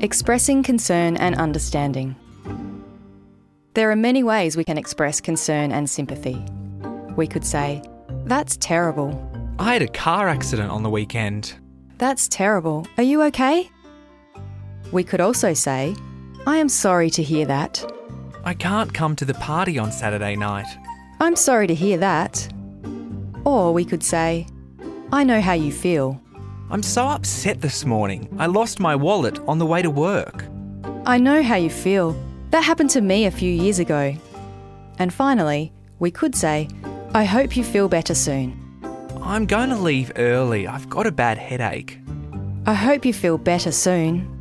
Expressing concern and understanding. There are many ways we can express concern and sympathy. We could say, That's terrible. I had a car accident on the weekend. That's terrible. Are you okay? We could also say, I am sorry to hear that. I can't come to the party on Saturday night. I'm sorry to hear that. Or we could say, I know how you feel. I'm so upset this morning. I lost my wallet on the way to work. I know how you feel. That happened to me a few years ago. And finally, we could say, I hope you feel better soon. I'm going to leave early. I've got a bad headache. I hope you feel better soon.